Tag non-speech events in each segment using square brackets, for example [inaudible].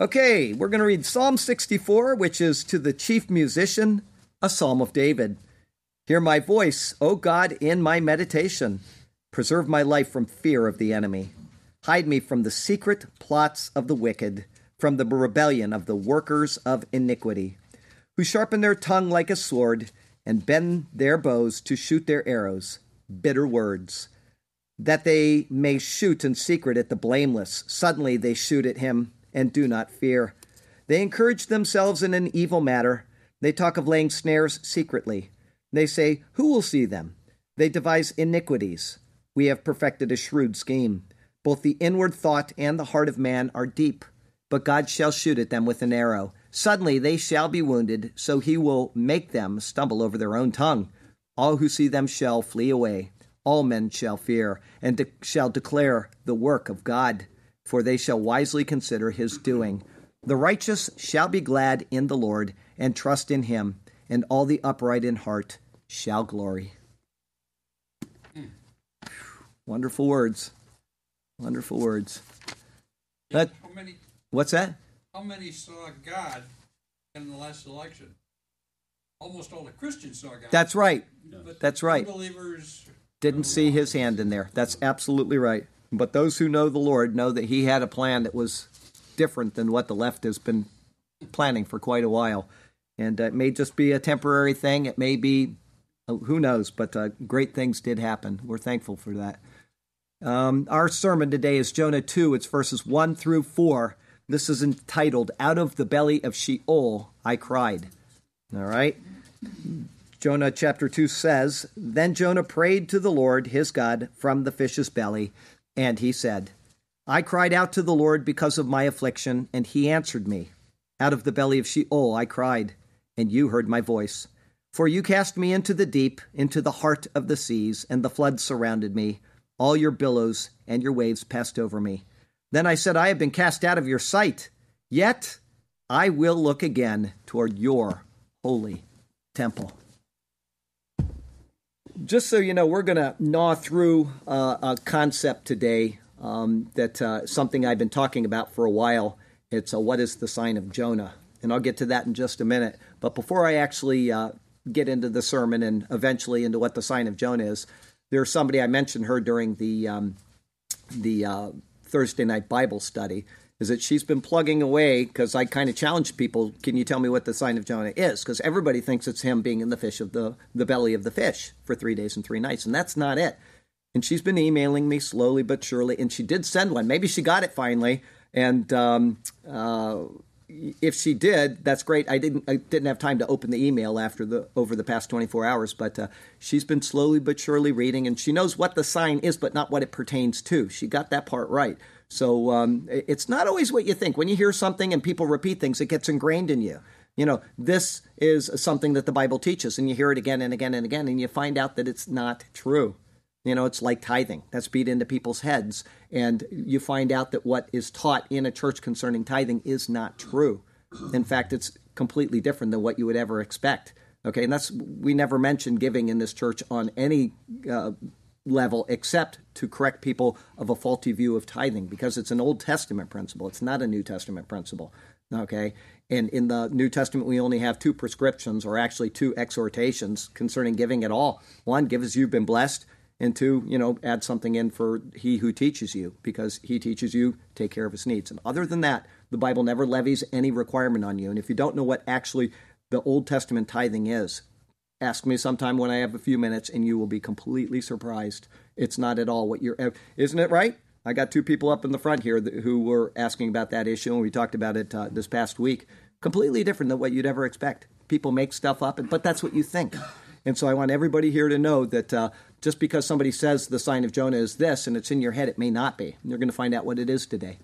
Okay, we're going to read Psalm 64, which is to the chief musician, a psalm of David. Hear my voice, O God, in my meditation. Preserve my life from fear of the enemy. Hide me from the secret plots of the wicked, from the rebellion of the workers of iniquity, who sharpen their tongue like a sword and bend their bows to shoot their arrows, bitter words, that they may shoot in secret at the blameless. Suddenly they shoot at him and do not fear. They encourage themselves in an evil matter. They talk of laying snares secretly. They say, Who will see them? They devise iniquities. We have perfected a shrewd scheme. Both the inward thought and the heart of man are deep, but God shall shoot at them with an arrow. Suddenly they shall be wounded, so he will make them stumble over their own tongue. All who see them shall flee away. All men shall fear, and de- shall declare the work of God for they shall wisely consider his doing. The righteous shall be glad in the Lord and trust in him, and all the upright in heart shall glory. Wonderful words. Wonderful words. That, many? what's that? How many saw God in the last election? Almost all the Christians saw God. That's right. That's right. Unbelievers. Didn't see his hand in there. That's absolutely right. But those who know the Lord know that he had a plan that was different than what the left has been planning for quite a while. And uh, it may just be a temporary thing. It may be, uh, who knows, but uh, great things did happen. We're thankful for that. Um, our sermon today is Jonah 2. It's verses 1 through 4. This is entitled, Out of the Belly of Sheol I Cried. All right? Jonah chapter 2 says, Then Jonah prayed to the Lord his God from the fish's belly, and he said, I cried out to the Lord because of my affliction, and he answered me. Out of the belly of Sheol I cried, and you heard my voice. For you cast me into the deep, into the heart of the seas, and the floods surrounded me. All your billows and your waves passed over me. Then I said, I have been cast out of your sight, yet I will look again toward your holy temple just so you know, we're going to gnaw through uh, a concept today um, that uh, something I've been talking about for a while. It's uh, what is the sign of Jonah, and I'll get to that in just a minute. But before I actually uh, get into the sermon and eventually into what the sign of Jonah is, there's somebody I mentioned her during the um, the uh, Thursday night Bible study is that she's been plugging away because I kind of challenged people. Can you tell me what the sign of Jonah is? Because everybody thinks it's him being in the fish of the the belly of the fish for three days and three nights, and that's not it. And she's been emailing me slowly but surely, and she did send one. Maybe she got it finally, and um, uh, if she did, that's great. I didn't I didn't have time to open the email after the over the past 24 hours, but uh, she's been slowly but surely reading, and she knows what the sign is, but not what it pertains to. She got that part right. So um, it's not always what you think. When you hear something and people repeat things, it gets ingrained in you. You know, this is something that the Bible teaches, and you hear it again and again and again, and you find out that it's not true. You know, it's like tithing. That's beat into people's heads, and you find out that what is taught in a church concerning tithing is not true. In fact, it's completely different than what you would ever expect. Okay, and that's we never mention giving in this church on any uh, level except to correct people of a faulty view of tithing because it's an Old Testament principle. It's not a New Testament principle. Okay. And in the New Testament, we only have two prescriptions, or actually two exhortations concerning giving at all. One, give as you've been blessed, and two, you know, add something in for he who teaches you, because he teaches you, take care of his needs. And other than that, the Bible never levies any requirement on you. And if you don't know what actually the Old Testament tithing is, ask me sometime when I have a few minutes, and you will be completely surprised. It's not at all what you're, isn't it right? I got two people up in the front here who were asking about that issue, and we talked about it uh, this past week. Completely different than what you'd ever expect. People make stuff up, but that's what you think. And so I want everybody here to know that uh, just because somebody says the sign of Jonah is this and it's in your head, it may not be. And you're going to find out what it is today.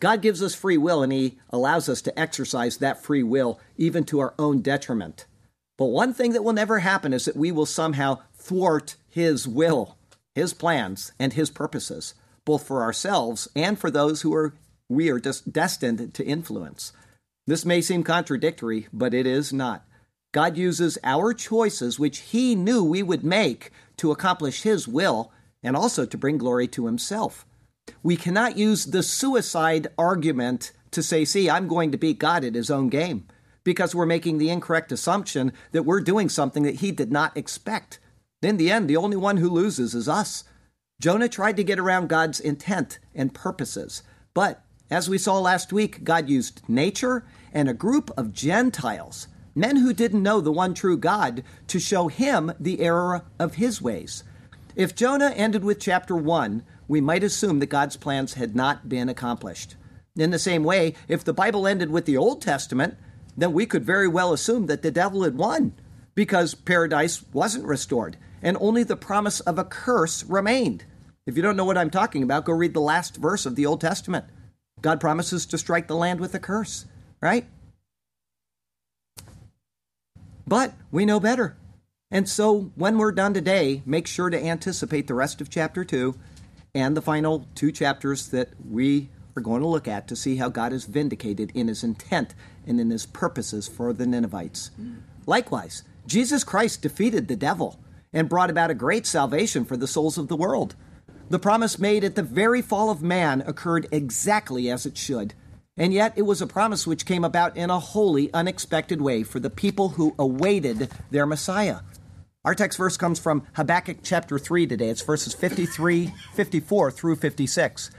God gives us free will and He allows us to exercise that free will even to our own detriment. But one thing that will never happen is that we will somehow thwart His will, His plans, and His purposes, both for ourselves and for those who are we are destined to influence. This may seem contradictory, but it is not. God uses our choices, which He knew we would make, to accomplish His will and also to bring glory to Himself. We cannot use the suicide argument to say, see, I'm going to beat God at his own game, because we're making the incorrect assumption that we're doing something that he did not expect. In the end, the only one who loses is us. Jonah tried to get around God's intent and purposes, but as we saw last week, God used nature and a group of Gentiles, men who didn't know the one true God, to show him the error of his ways. If Jonah ended with chapter 1, we might assume that God's plans had not been accomplished. In the same way, if the Bible ended with the Old Testament, then we could very well assume that the devil had won because paradise wasn't restored and only the promise of a curse remained. If you don't know what I'm talking about, go read the last verse of the Old Testament. God promises to strike the land with a curse, right? But we know better. And so when we're done today, make sure to anticipate the rest of chapter 2 and the final two chapters that we are going to look at to see how God is vindicated in his intent and in his purposes for the Ninevites. Likewise, Jesus Christ defeated the devil and brought about a great salvation for the souls of the world. The promise made at the very fall of man occurred exactly as it should. And yet, it was a promise which came about in a wholly unexpected way for the people who awaited their Messiah. Our text verse comes from Habakkuk chapter 3 today. It's verses 53, 54 through 56.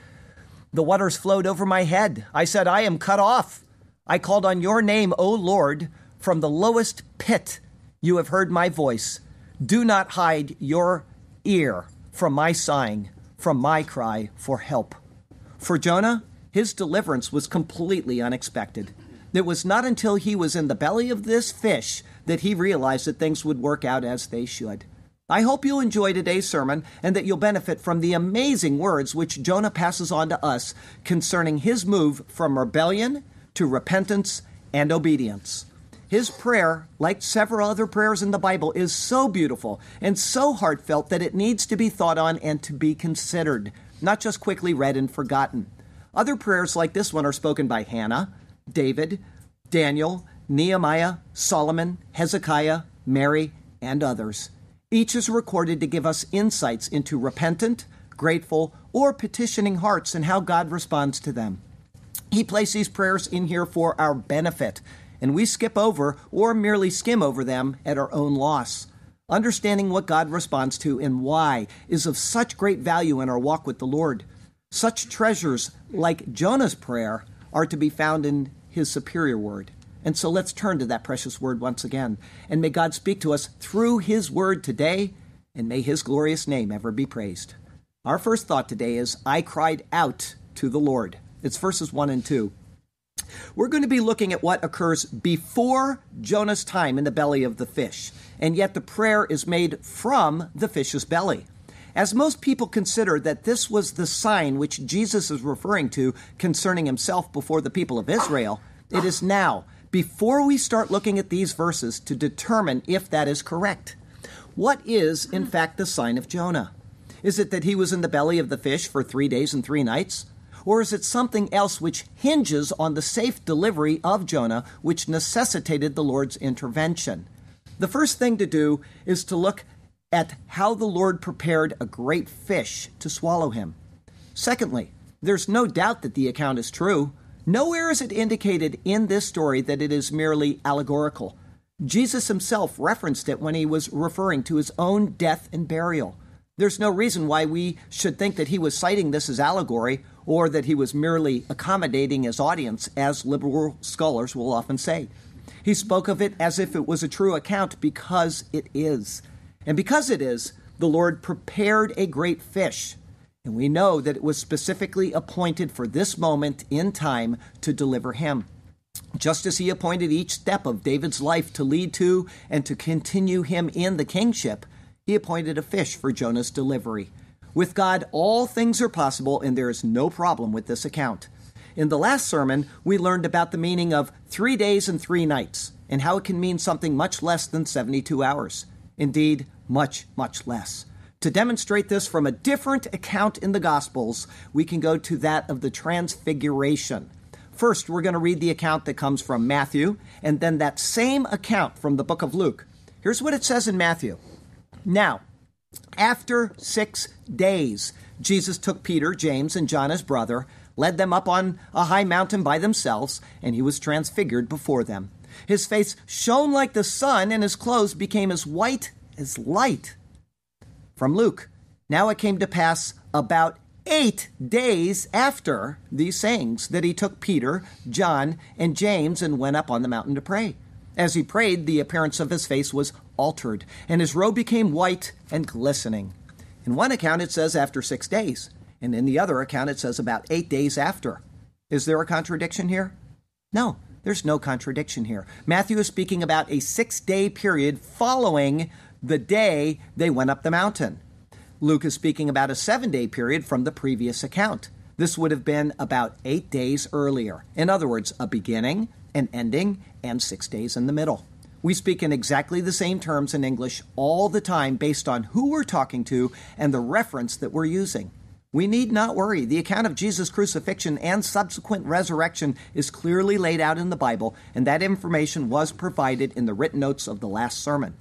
The waters flowed over my head. I said, I am cut off. I called on your name, O Lord, from the lowest pit. You have heard my voice. Do not hide your ear from my sighing, from my cry for help. For Jonah, his deliverance was completely unexpected. It was not until he was in the belly of this fish that he realized that things would work out as they should. I hope you'll enjoy today's sermon and that you'll benefit from the amazing words which Jonah passes on to us concerning his move from rebellion to repentance and obedience. His prayer, like several other prayers in the Bible, is so beautiful and so heartfelt that it needs to be thought on and to be considered, not just quickly read and forgotten. Other prayers like this one are spoken by Hannah, David, Daniel, Nehemiah, Solomon, Hezekiah, Mary, and others. Each is recorded to give us insights into repentant, grateful, or petitioning hearts and how God responds to them. He placed these prayers in here for our benefit, and we skip over or merely skim over them at our own loss. Understanding what God responds to and why is of such great value in our walk with the Lord. Such treasures, like Jonah's prayer, are to be found in his superior word. And so let's turn to that precious word once again. And may God speak to us through his word today, and may his glorious name ever be praised. Our first thought today is I cried out to the Lord. It's verses 1 and 2. We're going to be looking at what occurs before Jonah's time in the belly of the fish, and yet the prayer is made from the fish's belly. As most people consider that this was the sign which Jesus is referring to concerning himself before the people of Israel, it is now before we start looking at these verses to determine if that is correct. What is, in hmm. fact, the sign of Jonah? Is it that he was in the belly of the fish for three days and three nights? Or is it something else which hinges on the safe delivery of Jonah, which necessitated the Lord's intervention? The first thing to do is to look at how the Lord prepared a great fish to swallow him. Secondly, there's no doubt that the account is true. Nowhere is it indicated in this story that it is merely allegorical. Jesus himself referenced it when he was referring to his own death and burial. There's no reason why we should think that he was citing this as allegory or that he was merely accommodating his audience, as liberal scholars will often say. He spoke of it as if it was a true account because it is. And because it is, the Lord prepared a great fish and we know that it was specifically appointed for this moment in time to deliver him. Just as he appointed each step of David's life to lead to and to continue him in the kingship, he appointed a fish for Jonah's delivery. With God, all things are possible, and there is no problem with this account. In the last sermon, we learned about the meaning of three days and three nights, and how it can mean something much less than 72 hours. Indeed, much, much less. To demonstrate this from a different account in the Gospels, we can go to that of the Transfiguration. First, we're going to read the account that comes from Matthew, and then that same account from the book of Luke. Here's what it says in Matthew. Now, after six days, Jesus took Peter, James, and John, his brother, led them up on a high mountain by themselves, and he was transfigured before them. His face shone like the sun, and his clothes became as white as light. From Luke. Now it came to pass about eight days after these sayings that he took Peter, John, and James and went up on the mountain to pray. As he prayed, the appearance of his face was altered, and his robe became white and glistening. In one account, it says after six days, and in the other account, it says about eight days after. Is there a contradiction here? No, there's no contradiction here. Matthew is speaking about a six day period following the day they went up the mountain. Luke is speaking about a seven day period from the previous account. This would have been about eight days earlier. In other words, a beginning, an ending, and six days in the middle. We speak in exactly the same terms in English all the time based on who we're talking to and the reference that we're using. We need not worry. The account of Jesus' crucifixion and subsequent resurrection is clearly laid out in the Bible, and that information was provided in the written notes of the last sermon.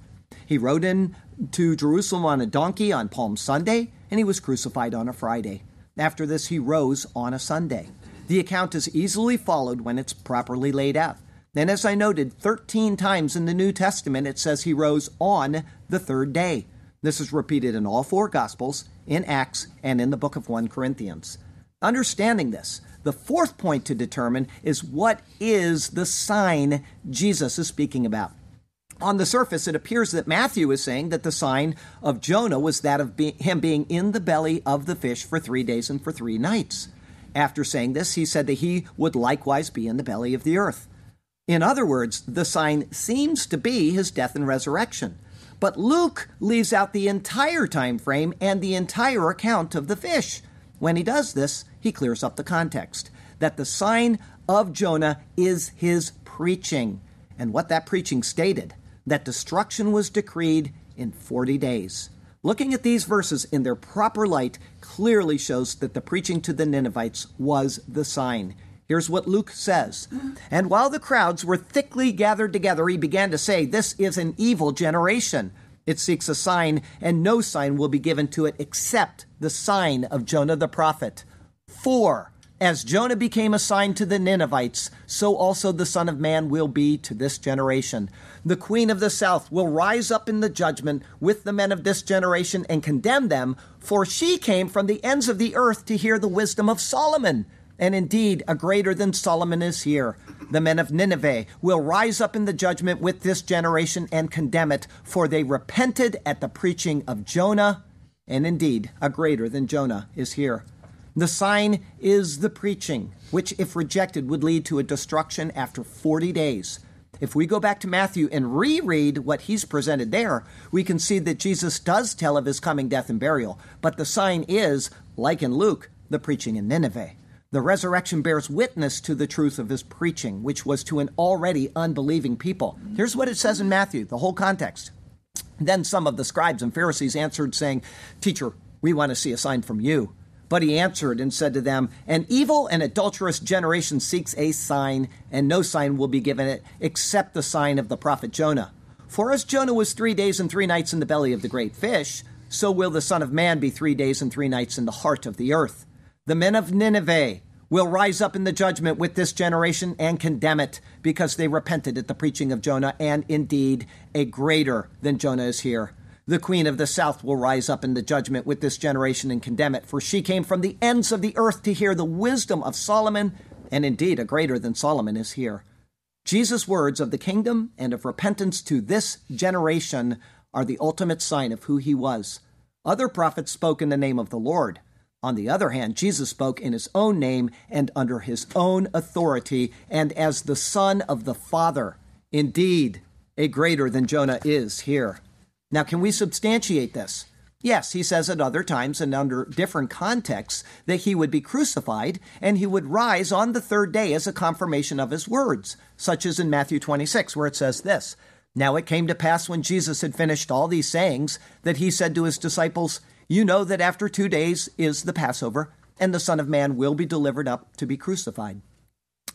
He rode in to Jerusalem on a donkey on Palm Sunday, and he was crucified on a Friday. After this, he rose on a Sunday. The account is easily followed when it's properly laid out. And as I noted, 13 times in the New Testament it says he rose on the third day. This is repeated in all four Gospels, in Acts, and in the book of 1 Corinthians. Understanding this, the fourth point to determine is what is the sign Jesus is speaking about. On the surface, it appears that Matthew is saying that the sign of Jonah was that of be- him being in the belly of the fish for three days and for three nights. After saying this, he said that he would likewise be in the belly of the earth. In other words, the sign seems to be his death and resurrection. But Luke leaves out the entire time frame and the entire account of the fish. When he does this, he clears up the context that the sign of Jonah is his preaching, and what that preaching stated that destruction was decreed in 40 days. Looking at these verses in their proper light clearly shows that the preaching to the Ninevites was the sign. Here's what Luke says. And while the crowds were thickly gathered together, he began to say, This is an evil generation. It seeks a sign, and no sign will be given to it except the sign of Jonah the prophet. For as Jonah became a sign to the Ninevites, so also the Son of Man will be to this generation. The Queen of the South will rise up in the judgment with the men of this generation and condemn them, for she came from the ends of the earth to hear the wisdom of Solomon. And indeed, a greater than Solomon is here. The men of Nineveh will rise up in the judgment with this generation and condemn it, for they repented at the preaching of Jonah. And indeed, a greater than Jonah is here. The sign is the preaching, which, if rejected, would lead to a destruction after 40 days. If we go back to Matthew and reread what he's presented there, we can see that Jesus does tell of his coming death and burial, but the sign is, like in Luke, the preaching in Nineveh. The resurrection bears witness to the truth of his preaching, which was to an already unbelieving people. Here's what it says in Matthew, the whole context. Then some of the scribes and Pharisees answered, saying, Teacher, we want to see a sign from you. But he answered and said to them, An evil and adulterous generation seeks a sign, and no sign will be given it except the sign of the prophet Jonah. For as Jonah was three days and three nights in the belly of the great fish, so will the Son of Man be three days and three nights in the heart of the earth. The men of Nineveh will rise up in the judgment with this generation and condemn it, because they repented at the preaching of Jonah, and indeed a greater than Jonah is here. The queen of the south will rise up in the judgment with this generation and condemn it, for she came from the ends of the earth to hear the wisdom of Solomon, and indeed a greater than Solomon is here. Jesus' words of the kingdom and of repentance to this generation are the ultimate sign of who he was. Other prophets spoke in the name of the Lord. On the other hand, Jesus spoke in his own name and under his own authority and as the Son of the Father. Indeed, a greater than Jonah is here. Now, can we substantiate this? Yes, he says at other times and under different contexts that he would be crucified and he would rise on the third day as a confirmation of his words, such as in Matthew 26, where it says this Now it came to pass when Jesus had finished all these sayings that he said to his disciples, You know that after two days is the Passover, and the Son of Man will be delivered up to be crucified.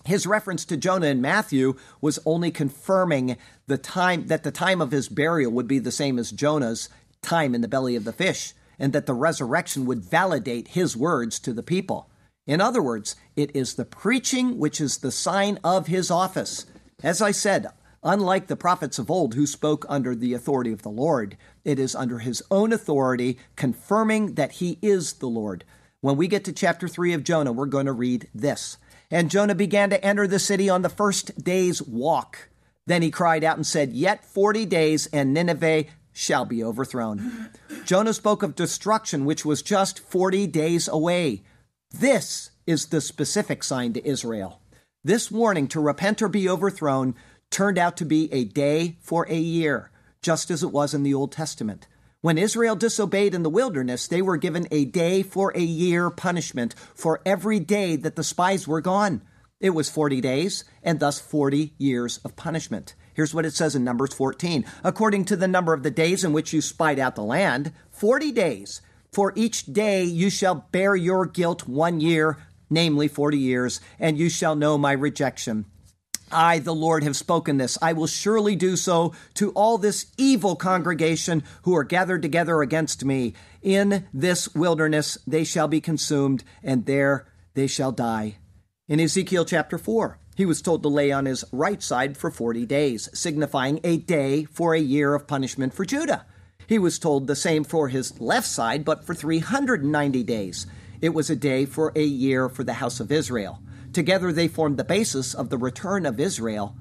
His reference to Jonah in Matthew was only confirming the time that the time of his burial would be the same as Jonah's time in the belly of the fish, and that the resurrection would validate his words to the people. In other words, it is the preaching which is the sign of his office. As I said, unlike the prophets of old who spoke under the authority of the Lord, it is under his own authority, confirming that he is the Lord. When we get to chapter 3 of Jonah, we're going to read this. And Jonah began to enter the city on the first day's walk. Then he cried out and said, Yet forty days, and Nineveh shall be overthrown. [laughs] Jonah spoke of destruction, which was just 40 days away. This is the specific sign to Israel. This warning to repent or be overthrown turned out to be a day for a year, just as it was in the Old Testament. When Israel disobeyed in the wilderness, they were given a day for a year punishment for every day that the spies were gone. It was 40 days, and thus 40 years of punishment. Here's what it says in Numbers 14. According to the number of the days in which you spied out the land, 40 days. For each day you shall bear your guilt one year, namely 40 years, and you shall know my rejection. I, the Lord, have spoken this. I will surely do so to all this evil congregation who are gathered together against me. In this wilderness they shall be consumed, and there they shall die. In Ezekiel chapter 4, he was told to lay on his right side for 40 days, signifying a day for a year of punishment for Judah. He was told the same for his left side, but for 390 days. It was a day for a year for the house of Israel. Together they formed the basis of the return of Israel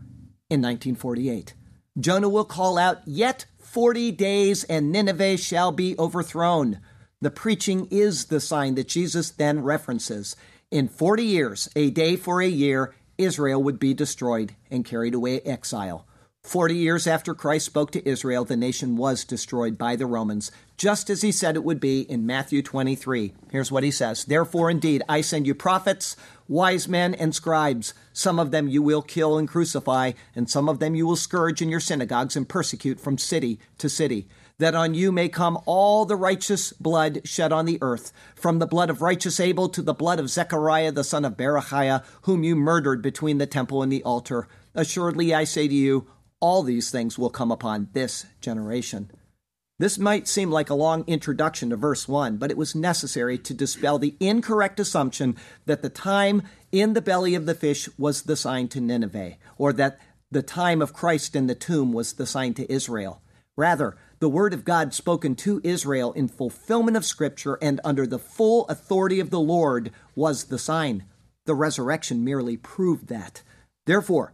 in 1948. Jonah will call out, Yet 40 days and Nineveh shall be overthrown. The preaching is the sign that Jesus then references. In 40 years, a day for a year, Israel would be destroyed and carried away exile. Forty years after Christ spoke to Israel, the nation was destroyed by the Romans, just as he said it would be in Matthew 23. Here's what he says Therefore, indeed, I send you prophets, wise men, and scribes. Some of them you will kill and crucify, and some of them you will scourge in your synagogues and persecute from city to city that on you may come all the righteous blood shed on the earth, from the blood of righteous Abel to the blood of Zechariah the son of Berechiah, whom you murdered between the temple and the altar. Assuredly, I say to you, all these things will come upon this generation. This might seem like a long introduction to verse 1, but it was necessary to dispel the incorrect assumption that the time in the belly of the fish was the sign to Nineveh, or that the time of Christ in the tomb was the sign to Israel. Rather, the word of God spoken to Israel in fulfillment of Scripture and under the full authority of the Lord was the sign. The resurrection merely proved that. Therefore,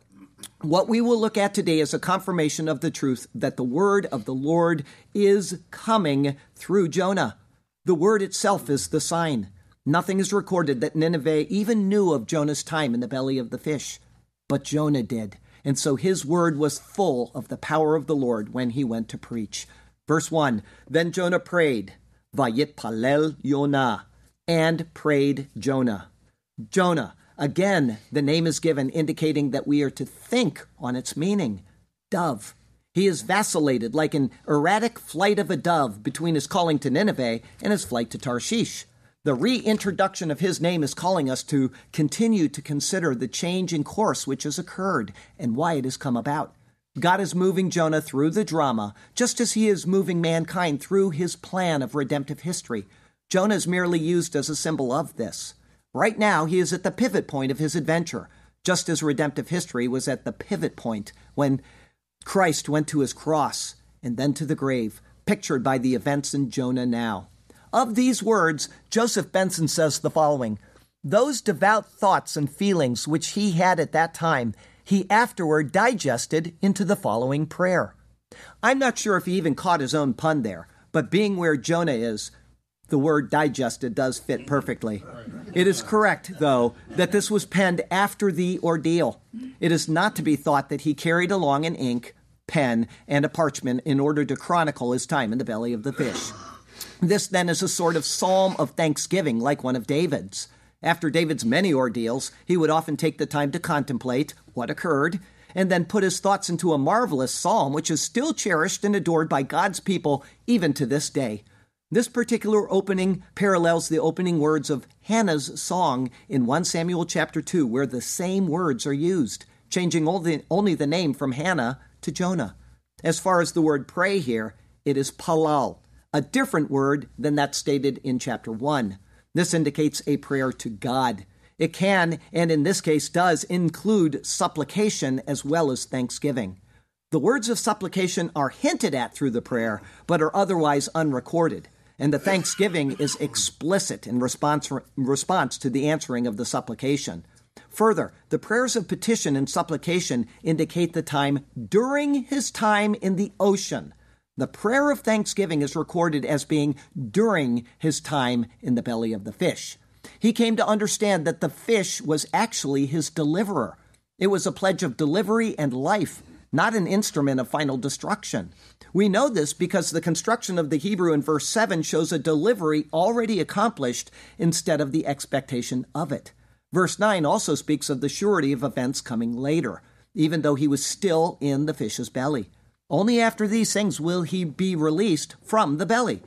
what we will look at today is a confirmation of the truth that the word of the Lord is coming through Jonah. The word itself is the sign. Nothing is recorded that Nineveh even knew of Jonah's time in the belly of the fish, but Jonah did. And so his word was full of the power of the Lord when he went to preach. Verse 1 Then Jonah prayed, Vayitpalel Yonah, and prayed Jonah. Jonah, again, the name is given indicating that we are to think on its meaning. Dove. He has vacillated like an erratic flight of a dove between his calling to Nineveh and his flight to Tarshish. The reintroduction of his name is calling us to continue to consider the change in course which has occurred and why it has come about. God is moving Jonah through the drama, just as he is moving mankind through his plan of redemptive history. Jonah is merely used as a symbol of this. Right now, he is at the pivot point of his adventure, just as redemptive history was at the pivot point when Christ went to his cross and then to the grave, pictured by the events in Jonah now. Of these words, Joseph Benson says the following Those devout thoughts and feelings which he had at that time, he afterward digested into the following prayer. I'm not sure if he even caught his own pun there, but being where Jonah is, the word digested does fit perfectly. It is correct, though, that this was penned after the ordeal. It is not to be thought that he carried along an ink, pen, and a parchment in order to chronicle his time in the belly of the fish. This then is a sort of psalm of thanksgiving, like one of David's. After David's many ordeals, he would often take the time to contemplate what occurred and then put his thoughts into a marvelous psalm, which is still cherished and adored by God's people even to this day. This particular opening parallels the opening words of Hannah's song in 1 Samuel chapter 2, where the same words are used, changing only, the name from Hannah to Jonah. As far as the word pray here, it is palal, a different word than that stated in chapter 1. This indicates a prayer to God. It can, and in this case does, include supplication as well as thanksgiving. The words of supplication are hinted at through the prayer, but are otherwise unrecorded, and the thanksgiving is explicit in response, response to the answering of the supplication. Further, the prayers of petition and supplication indicate the time during his time in the ocean. The prayer of thanksgiving is recorded as being during his time in the belly of the fish. He came to understand that the fish was actually his deliverer. It was a pledge of delivery and life, not an instrument of final destruction. We know this because the construction of the Hebrew in verse 7 shows a delivery already accomplished instead of the expectation of it. Verse 9 also speaks of the surety of events coming later, even though he was still in the fish's belly. Only after these things will he be released from the belly.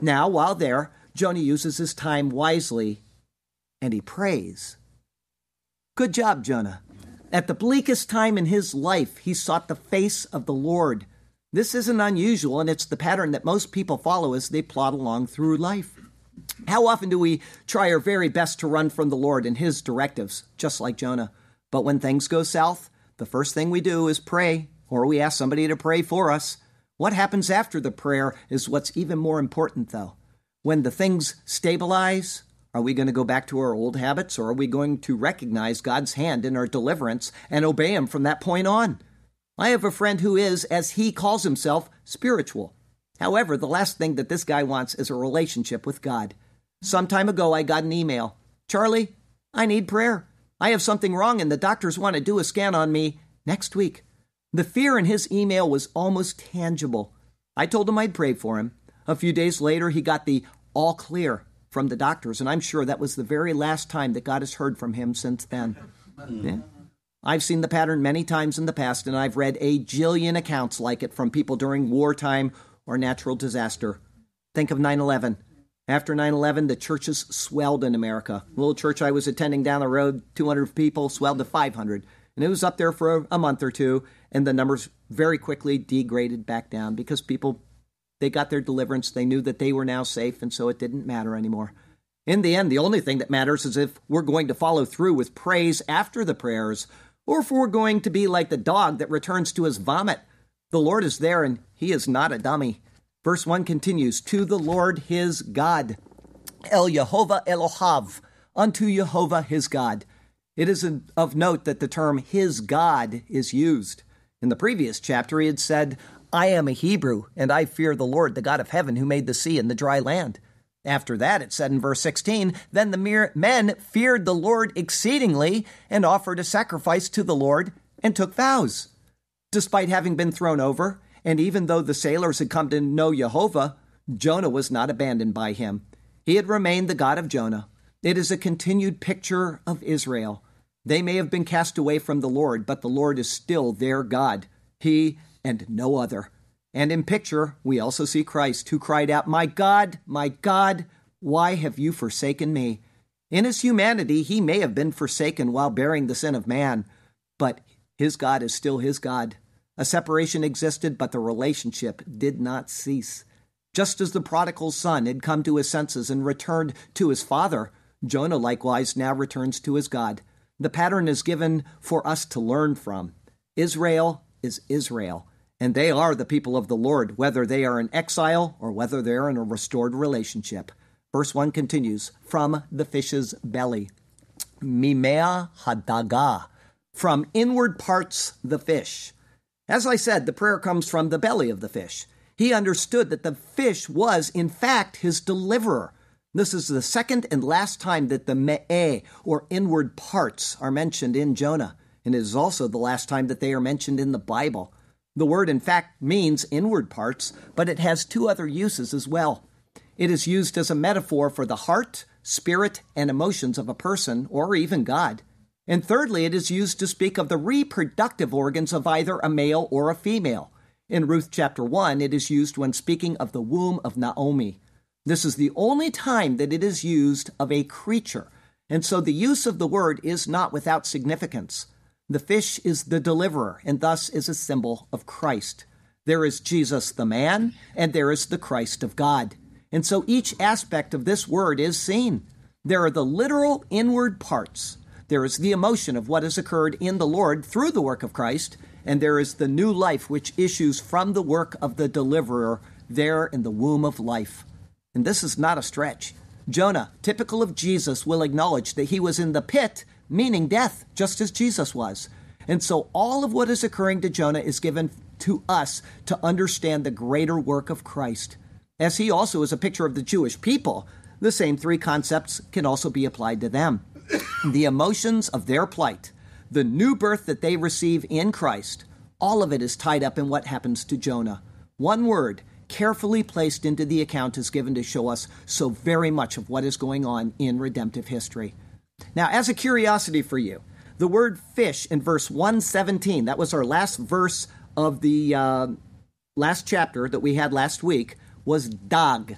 Now, while there, Jonah uses his time wisely and he prays. Good job, Jonah. At the bleakest time in his life, he sought the face of the Lord. This isn't unusual, and it's the pattern that most people follow as they plod along through life. How often do we try our very best to run from the Lord and his directives, just like Jonah? But when things go south, the first thing we do is pray, or we ask somebody to pray for us. What happens after the prayer is what's even more important, though. When the things stabilize, are we going to go back to our old habits, or are we going to recognize God's hand in our deliverance and obey Him from that point on? I have a friend who is, as he calls himself, spiritual. However, the last thing that this guy wants is a relationship with God. Some time ago, I got an email Charlie, I need prayer. I have something wrong, and the doctors want to do a scan on me next week. The fear in his email was almost tangible. I told him I'd pray for him. A few days later, he got the all clear from the doctors, and I'm sure that was the very last time that God has heard from him since then. Mm-hmm. Yeah. I've seen the pattern many times in the past, and I've read a jillion accounts like it from people during wartime or natural disaster. Think of 9 11. After 9 11, the churches swelled in America. The little church I was attending down the road, 200 people, swelled to 500. And it was up there for a month or two, and the numbers very quickly degraded back down because people they got their deliverance. They knew that they were now safe, and so it didn't matter anymore. In the end, the only thing that matters is if we're going to follow through with praise after the prayers, or if we're going to be like the dog that returns to his vomit. The Lord is there, and he is not a dummy. Verse 1 continues To the Lord his God, El Yehovah Elohav, unto Jehovah his God. It is of note that the term his God is used. In the previous chapter, he had said, I am a Hebrew, and I fear the Lord, the God of heaven, who made the sea and the dry land. After that, it said in verse 16, Then the men feared the Lord exceedingly, and offered a sacrifice to the Lord, and took vows. Despite having been thrown over, and even though the sailors had come to know Jehovah, Jonah was not abandoned by him. He had remained the God of Jonah. It is a continued picture of Israel. They may have been cast away from the Lord, but the Lord is still their God. He and no other. And in picture, we also see Christ, who cried out, My God, my God, why have you forsaken me? In his humanity, he may have been forsaken while bearing the sin of man, but his God is still his God. A separation existed, but the relationship did not cease. Just as the prodigal son had come to his senses and returned to his father, Jonah likewise now returns to his God. The pattern is given for us to learn from. Israel is Israel and they are the people of the Lord, whether they are in exile or whether they are in a restored relationship. Verse 1 continues From the fish's belly. Mimea hadaga. From inward parts, the fish. As I said, the prayer comes from the belly of the fish. He understood that the fish was, in fact, his deliverer. This is the second and last time that the me'e, or inward parts, are mentioned in Jonah, and it is also the last time that they are mentioned in the Bible. The word, in fact, means inward parts, but it has two other uses as well. it is used as a metaphor for the heart, spirit, and emotions of a person or even God. And thirdly, it is used to speak of the reproductive organs of either a male or a female. In Ruth chapter 1, it is used when speaking of the womb of Naomi. This is the only time that it is used of a creature, and so the use of the word is not without significance. The fish is the deliverer, and thus is a symbol of Christ. There is Jesus the man, and there is the Christ of God. And so each aspect of this word is seen. There are the literal inward parts. There is the emotion of what has occurred in the Lord through the work of Christ, and there is the new life which issues from the work of the deliverer there in the womb of life. And this is not a stretch. Jonah, typical of Jesus, will acknowledge that he was in the pit, meaning death, just as Jesus was. And so all of what is occurring to Jonah is given to us to understand the greater work of Christ. As he also is a picture of the Jewish people, the same three concepts can also be applied to them. the emotions of their plight, the new birth that they receive in Christ, all of it is tied up in what happens to Jonah. One word, carefully placed into the account, is given to show us so very much of what is going on in redemptive history. Now, as a curiosity for you, the word fish in verse 117, that was our last verse of the uh, last chapter that we had last week, was dag,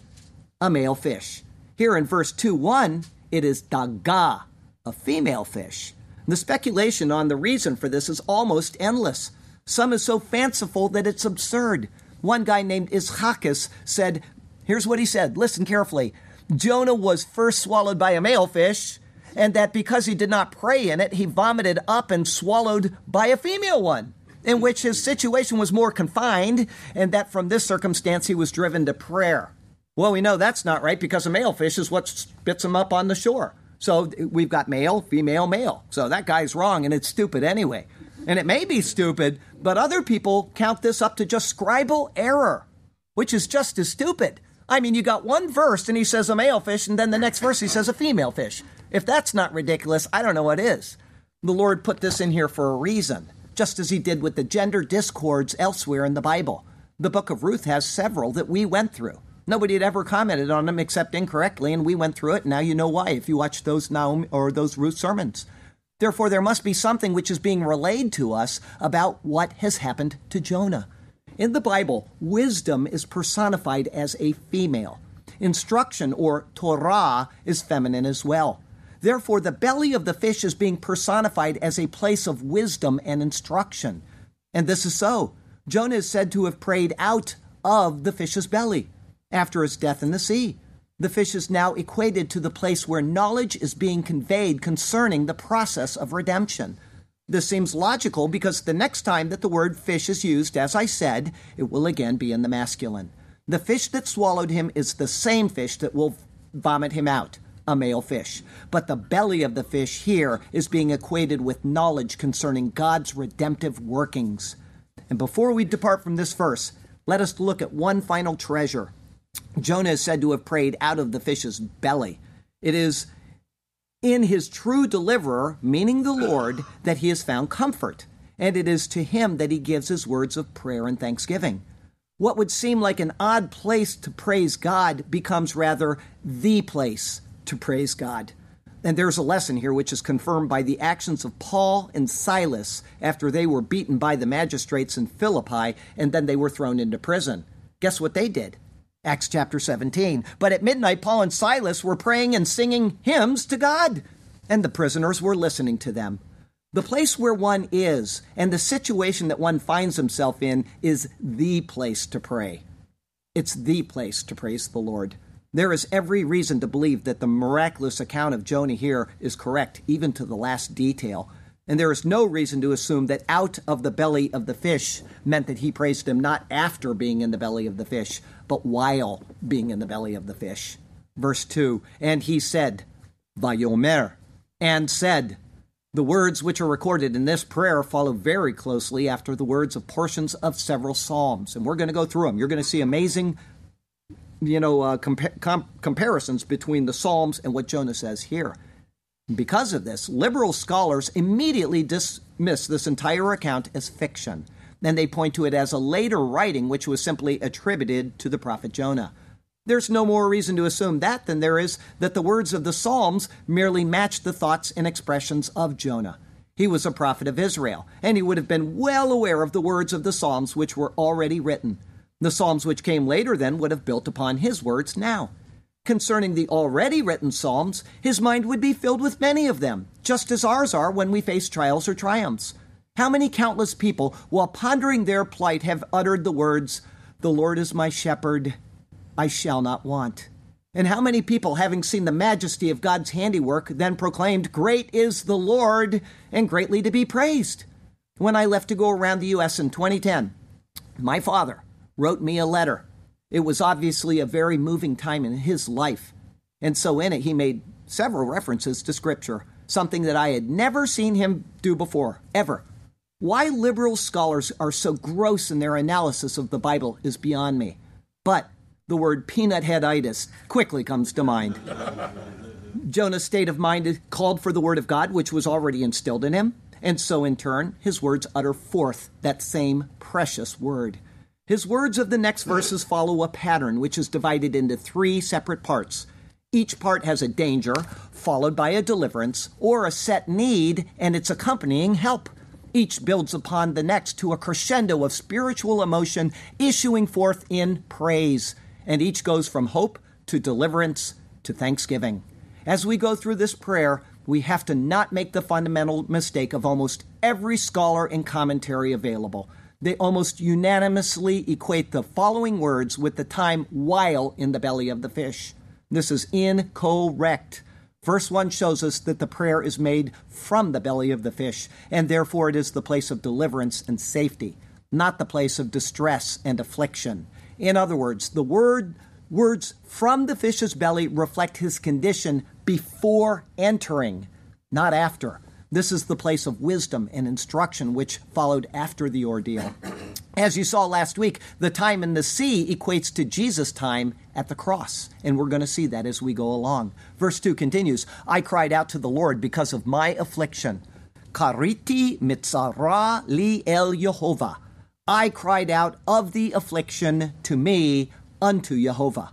a male fish. Here in verse 2 1, it is daga, a female fish. The speculation on the reason for this is almost endless. Some is so fanciful that it's absurd. One guy named Ischakis said, Here's what he said listen carefully. Jonah was first swallowed by a male fish, and that because he did not pray in it, he vomited up and swallowed by a female one, in which his situation was more confined, and that from this circumstance he was driven to prayer. Well, we know that's not right because a male fish is what spits him up on the shore. So we've got male, female, male. So that guy's wrong and it's stupid anyway. And it may be stupid, but other people count this up to just scribal error, which is just as stupid. I mean, you got one verse and he says a male fish, and then the next verse he says a female fish. If that's not ridiculous, I don't know what is. The Lord put this in here for a reason, just as he did with the gender discords elsewhere in the Bible. The book of Ruth has several that we went through. Nobody had ever commented on them except incorrectly, and we went through it. And now you know why if you watch those Naomi or those Ruth sermons. Therefore, there must be something which is being relayed to us about what has happened to Jonah. In the Bible, wisdom is personified as a female. Instruction, or Torah, is feminine as well. Therefore, the belly of the fish is being personified as a place of wisdom and instruction. And this is so. Jonah is said to have prayed out of the fish's belly after his death in the sea. The fish is now equated to the place where knowledge is being conveyed concerning the process of redemption. This seems logical because the next time that the word fish is used, as I said, it will again be in the masculine. The fish that swallowed him is the same fish that will vomit him out, a male fish. But the belly of the fish here is being equated with knowledge concerning God's redemptive workings. And before we depart from this verse, let us look at one final treasure Jonah is said to have prayed out of the fish's belly. It is in his true deliverer, meaning the Lord, that he has found comfort, and it is to him that he gives his words of prayer and thanksgiving. What would seem like an odd place to praise God becomes rather the place to praise God. And there's a lesson here which is confirmed by the actions of Paul and Silas after they were beaten by the magistrates in Philippi and then they were thrown into prison. Guess what they did? Acts chapter 17. But at midnight, Paul and Silas were praying and singing hymns to God, and the prisoners were listening to them. The place where one is and the situation that one finds himself in is the place to pray. It's the place to praise the Lord. There is every reason to believe that the miraculous account of Jonah here is correct, even to the last detail. And there is no reason to assume that out of the belly of the fish meant that he praised him not after being in the belly of the fish, but while being in the belly of the fish. Verse 2 And he said, Vayomer, and said, the words which are recorded in this prayer follow very closely after the words of portions of several psalms, and we're going to go through them. You're going to see amazing, you know, uh, compa- com- comparisons between the psalms and what Jonah says here. Because of this, liberal scholars immediately dismiss this entire account as fiction. Then they point to it as a later writing which was simply attributed to the prophet Jonah. There's no more reason to assume that than there is that the words of the Psalms merely match the thoughts and expressions of Jonah. He was a prophet of Israel, and he would have been well aware of the words of the Psalms which were already written. The Psalms which came later then would have built upon his words now. Concerning the already written Psalms, his mind would be filled with many of them, just as ours are when we face trials or triumphs. How many countless people, while pondering their plight, have uttered the words, The Lord is my shepherd, I shall not want. And how many people, having seen the majesty of God's handiwork, then proclaimed, Great is the Lord, and greatly to be praised? When I left to go around the U.S. in 2010, my father wrote me a letter. It was obviously a very moving time in his life. And so in it, he made several references to Scripture, something that I had never seen him do before, ever. Why liberal scholars are so gross in their analysis of the Bible is beyond me. But the word peanut headitis quickly comes to mind. Jonah's state of mind called for the word of God, which was already instilled in him, and so in turn, his words utter forth that same precious word. His words of the next verses follow a pattern which is divided into three separate parts. Each part has a danger, followed by a deliverance, or a set need and its accompanying help. Each builds upon the next to a crescendo of spiritual emotion issuing forth in praise and each goes from hope to deliverance to thanksgiving. As we go through this prayer, we have to not make the fundamental mistake of almost every scholar and commentary available. They almost unanimously equate the following words with the time while in the belly of the fish. This is incorrect. Verse 1 shows us that the prayer is made from the belly of the fish, and therefore it is the place of deliverance and safety, not the place of distress and affliction. In other words, the word words from the fish's belly reflect his condition before entering, not after. This is the place of wisdom and instruction which followed after the ordeal. As you saw last week, the time in the sea equates to Jesus' time at the cross, and we're going to see that as we go along. Verse 2 continues I cried out to the Lord because of my affliction. Kariti mitzara li el Yehovah. I cried out of the affliction to me unto Jehovah.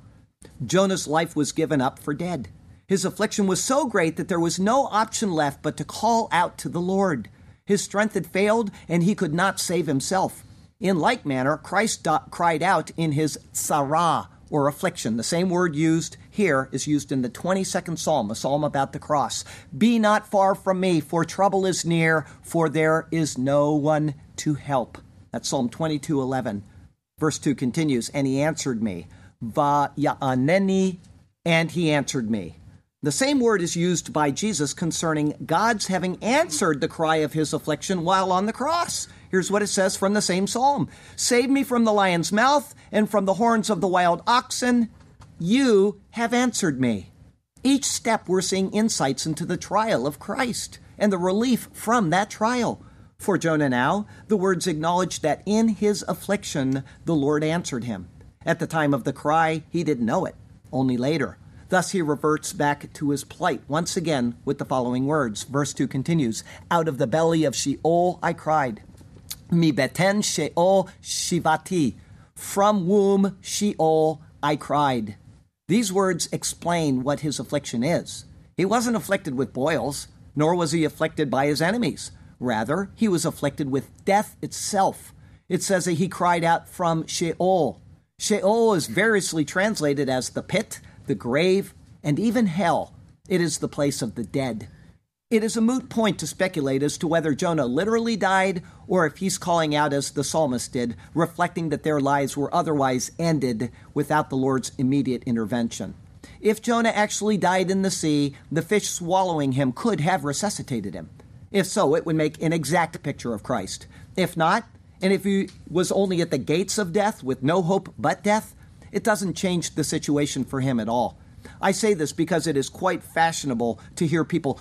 Jonah's life was given up for dead. His affliction was so great that there was no option left but to call out to the Lord. His strength had failed, and he could not save himself. In like manner, Christ cried out in his tsarah, or affliction. The same word used here is used in the 22nd Psalm, a psalm about the cross. Be not far from me, for trouble is near, for there is no one to help. That's Psalm 22 11. Verse 2 continues, And he answered me, Va ya'aneni, and he answered me. The same word is used by Jesus concerning God's having answered the cry of his affliction while on the cross. Here's what it says from the same psalm Save me from the lion's mouth and from the horns of the wild oxen. You have answered me. Each step we're seeing insights into the trial of Christ and the relief from that trial. For Jonah now, the words acknowledge that in his affliction the Lord answered him. At the time of the cry, he didn't know it, only later. Thus he reverts back to his plight once again with the following words. Verse 2 continues Out of the belly of Sheol I cried, Mi beten Sheol shivati. From womb Sheol I cried. These words explain what his affliction is. He wasn't afflicted with boils, nor was he afflicted by his enemies. Rather, he was afflicted with death itself. It says that he cried out from Sheol. Sheol is variously translated as the pit, the grave, and even hell. It is the place of the dead. It is a moot point to speculate as to whether Jonah literally died or if he's calling out as the psalmist did, reflecting that their lives were otherwise ended without the Lord's immediate intervention. If Jonah actually died in the sea, the fish swallowing him could have resuscitated him. If so, it would make an exact picture of Christ. If not, and if he was only at the gates of death with no hope but death, it doesn't change the situation for him at all. I say this because it is quite fashionable to hear people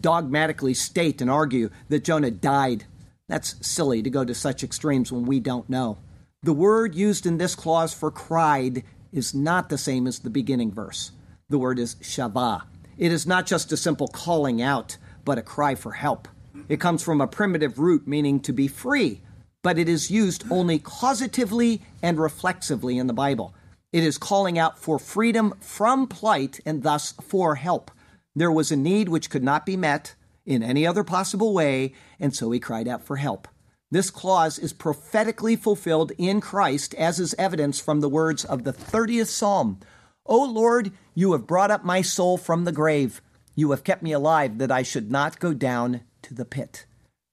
dogmatically state and argue that Jonah died. That's silly to go to such extremes when we don't know. The word used in this clause for cried is not the same as the beginning verse. The word is shavah. It is not just a simple calling out, but a cry for help. It comes from a primitive root meaning to be free, but it is used only causatively and reflexively in the Bible. It is calling out for freedom from plight and thus for help. There was a need which could not be met in any other possible way, and so he cried out for help. This clause is prophetically fulfilled in Christ, as is evidence from the words of the 30th Psalm O Lord, you have brought up my soul from the grave. You have kept me alive that I should not go down to the pit.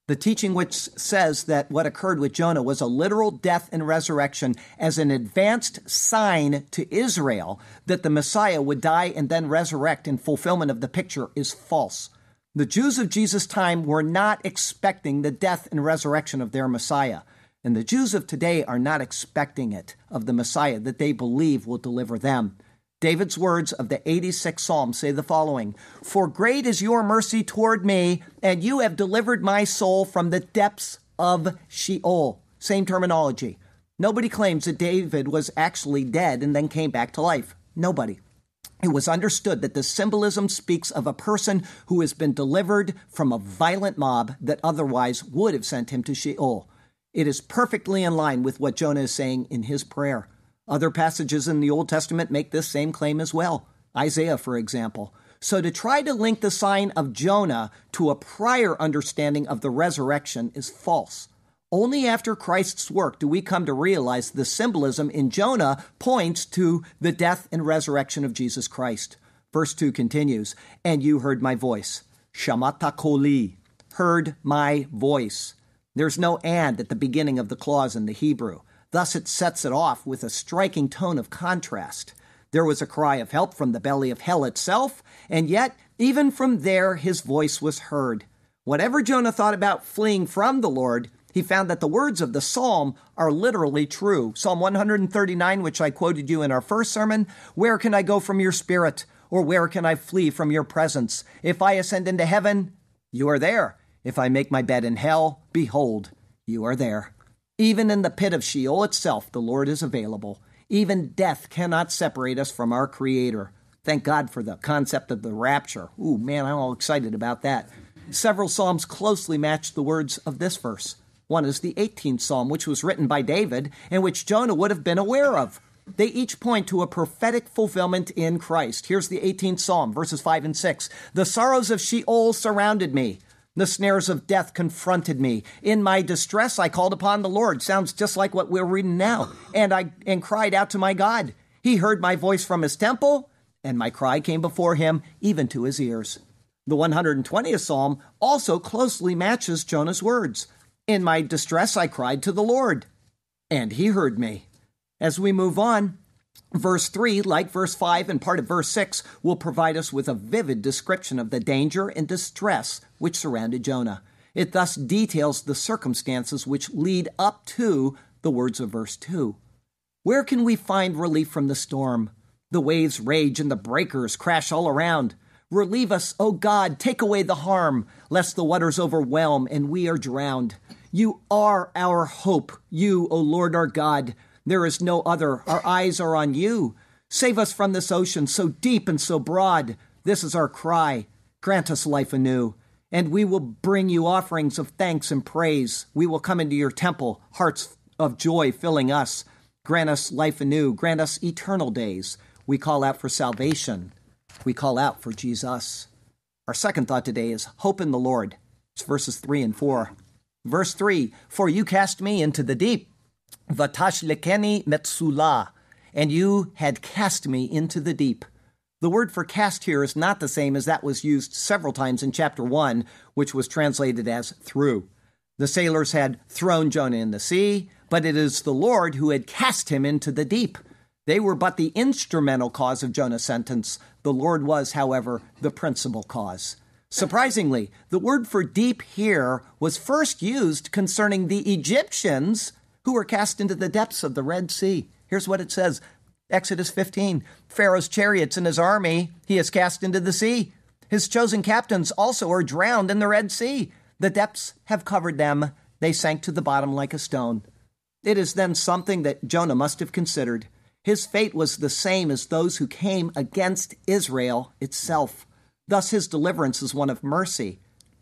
The teaching which says that what occurred with Jonah was a literal death and resurrection as an advanced sign to Israel that the Messiah would die and then resurrect in fulfillment of the picture is false. The Jews of Jesus' time were not expecting the death and resurrection of their Messiah. And the Jews of today are not expecting it of the Messiah that they believe will deliver them. David's words of the 86th Psalm say the following For great is your mercy toward me, and you have delivered my soul from the depths of Sheol. Same terminology. Nobody claims that David was actually dead and then came back to life. Nobody. It was understood that the symbolism speaks of a person who has been delivered from a violent mob that otherwise would have sent him to Sheol. It is perfectly in line with what Jonah is saying in his prayer. Other passages in the Old Testament make this same claim as well. Isaiah, for example. So to try to link the sign of Jonah to a prior understanding of the resurrection is false. Only after Christ's work do we come to realize the symbolism in Jonah points to the death and resurrection of Jesus Christ. Verse 2 continues, And you heard my voice. Shamata koli, heard my voice. There's no and at the beginning of the clause in the Hebrew. Thus it sets it off with a striking tone of contrast. There was a cry of help from the belly of hell itself, and yet, even from there, his voice was heard. Whatever Jonah thought about fleeing from the Lord, he found that the words of the psalm are literally true. Psalm 139, which I quoted you in our first sermon Where can I go from your spirit? Or where can I flee from your presence? If I ascend into heaven, you are there. If I make my bed in hell, behold, you are there. Even in the pit of Sheol itself, the Lord is available. Even death cannot separate us from our Creator. Thank God for the concept of the rapture. Ooh, man, I'm all excited about that. Several Psalms closely match the words of this verse. One is the 18th Psalm, which was written by David and which Jonah would have been aware of. They each point to a prophetic fulfillment in Christ. Here's the 18th Psalm, verses 5 and 6. The sorrows of Sheol surrounded me. The snares of death confronted me. In my distress, I called upon the Lord. Sounds just like what we're reading now. And I and cried out to my God. He heard my voice from his temple, and my cry came before him, even to his ears. The 120th Psalm also closely matches Jonah's words. In my distress, I cried to the Lord, and he heard me. As we move on, verse 3, like verse 5 and part of verse 6, will provide us with a vivid description of the danger and distress which surrounded Jonah. It thus details the circumstances which lead up to the words of verse 2. Where can we find relief from the storm? The waves rage and the breakers crash all around. Relieve us, O God, take away the harm, lest the waters overwhelm and we are drowned. You are our hope, you, O Lord our God. There is no other. Our eyes are on you. Save us from this ocean so deep and so broad. This is our cry. Grant us life anew. And we will bring you offerings of thanks and praise. We will come into your temple, hearts of joy filling us. Grant us life anew. Grant us eternal days. We call out for salvation we call out for Jesus. Our second thought today is hope in the Lord. It's verses 3 and 4. Verse 3 For you cast me into the deep, vatashlikeni metsula, and you had cast me into the deep. The word for cast here is not the same as that was used several times in chapter 1, which was translated as through. The sailors had thrown Jonah in the sea, but it is the Lord who had cast him into the deep. They were but the instrumental cause of Jonah's sentence. The Lord was, however, the principal cause. Surprisingly, the word for deep here was first used concerning the Egyptians who were cast into the depths of the Red Sea. Here's what it says Exodus 15 Pharaoh's chariots and his army he has cast into the sea. His chosen captains also are drowned in the Red Sea. The depths have covered them. They sank to the bottom like a stone. It is then something that Jonah must have considered. His fate was the same as those who came against Israel itself. Thus, his deliverance is one of mercy,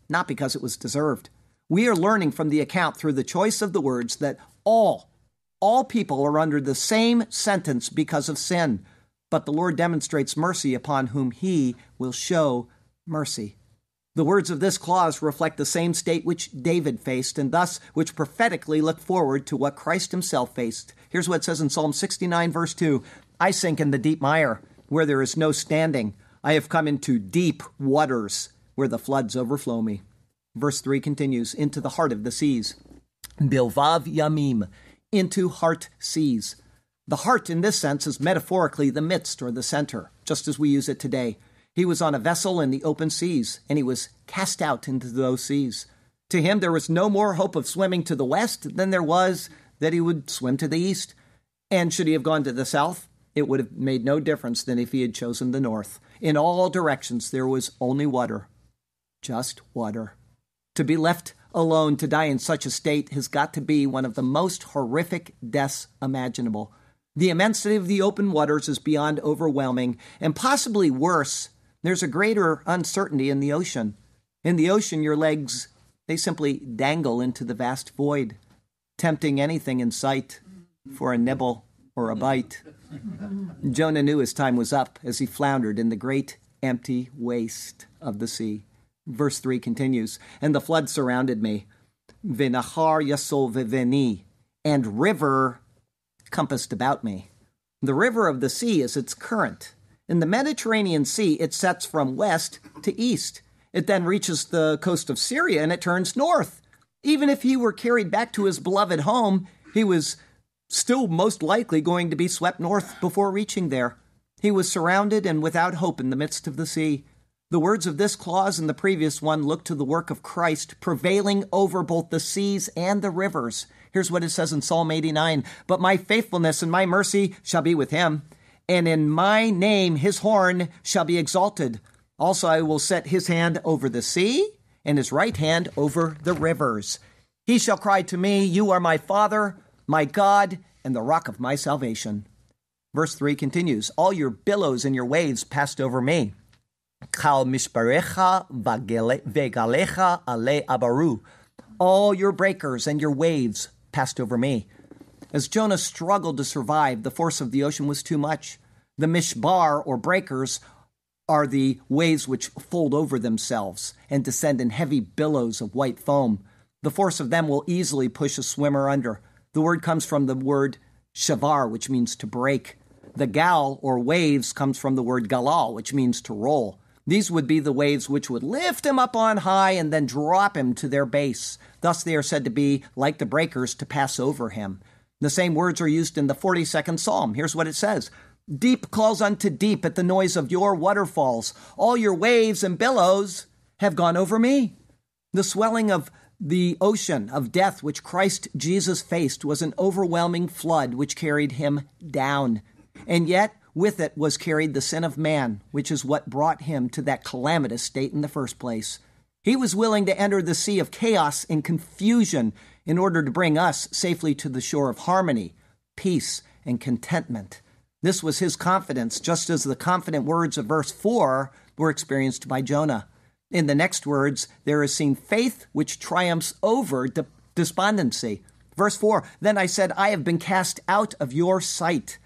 not because it was deserved. We are learning from the account through the choice of the words that all, All people are under the same sentence because of sin, but the Lord demonstrates mercy upon whom he will show mercy. The words of this clause reflect the same state which David faced, and thus which prophetically look forward to what Christ himself faced. Here's what it says in Psalm 69, verse 2 I sink in the deep mire, where there is no standing. I have come into deep waters, where the floods overflow me. Verse 3 continues Into the heart of the seas. Bilvav Yamim, into heart seas. The heart, in this sense, is metaphorically the midst or the center, just as we use it today. He was on a vessel in the open seas, and he was cast out into those seas. To him, there was no more hope of swimming to the west than there was that he would swim to the east. And should he have gone to the south, it would have made no difference than if he had chosen the north. In all directions, there was only water, just water. To be left alone to die in such a state has got to be one of the most horrific deaths imaginable. The immensity of the open waters is beyond overwhelming, and possibly worse there's a greater uncertainty in the ocean. In the ocean, your legs, they simply dangle into the vast void, tempting anything in sight for a nibble or a bite. Jonah knew his time was up as he floundered in the great empty waste of the sea. Verse 3 continues, And the flood surrounded me. Vinachar yasol viveni, and river compassed about me. The river of the sea is its current. In the Mediterranean Sea, it sets from west to east. It then reaches the coast of Syria and it turns north. Even if he were carried back to his beloved home, he was still most likely going to be swept north before reaching there. He was surrounded and without hope in the midst of the sea. The words of this clause and the previous one look to the work of Christ prevailing over both the seas and the rivers. Here's what it says in Psalm 89 But my faithfulness and my mercy shall be with him and in my name his horn shall be exalted. Also, I will set his hand over the sea, and his right hand over the rivers. He shall cry to me, You are my Father, my God, and the rock of my salvation. Verse 3 continues All your billows and your waves passed over me. Kal mishparecha vegalecha ale abaru. All your breakers and your waves passed over me. As Jonah struggled to survive, the force of the ocean was too much. The mishbar, or breakers, are the waves which fold over themselves and descend in heavy billows of white foam. The force of them will easily push a swimmer under. The word comes from the word shavar, which means to break. The gal, or waves, comes from the word galal, which means to roll. These would be the waves which would lift him up on high and then drop him to their base. Thus, they are said to be like the breakers to pass over him. The same words are used in the 42nd Psalm. Here's what it says Deep calls unto deep at the noise of your waterfalls. All your waves and billows have gone over me. The swelling of the ocean of death which Christ Jesus faced was an overwhelming flood which carried him down. And yet, with it was carried the sin of man, which is what brought him to that calamitous state in the first place. He was willing to enter the sea of chaos and confusion in order to bring us safely to the shore of harmony, peace, and contentment. This was his confidence, just as the confident words of verse 4 were experienced by Jonah. In the next words, there is seen faith which triumphs over de- despondency. Verse 4 Then I said, I have been cast out of your sight.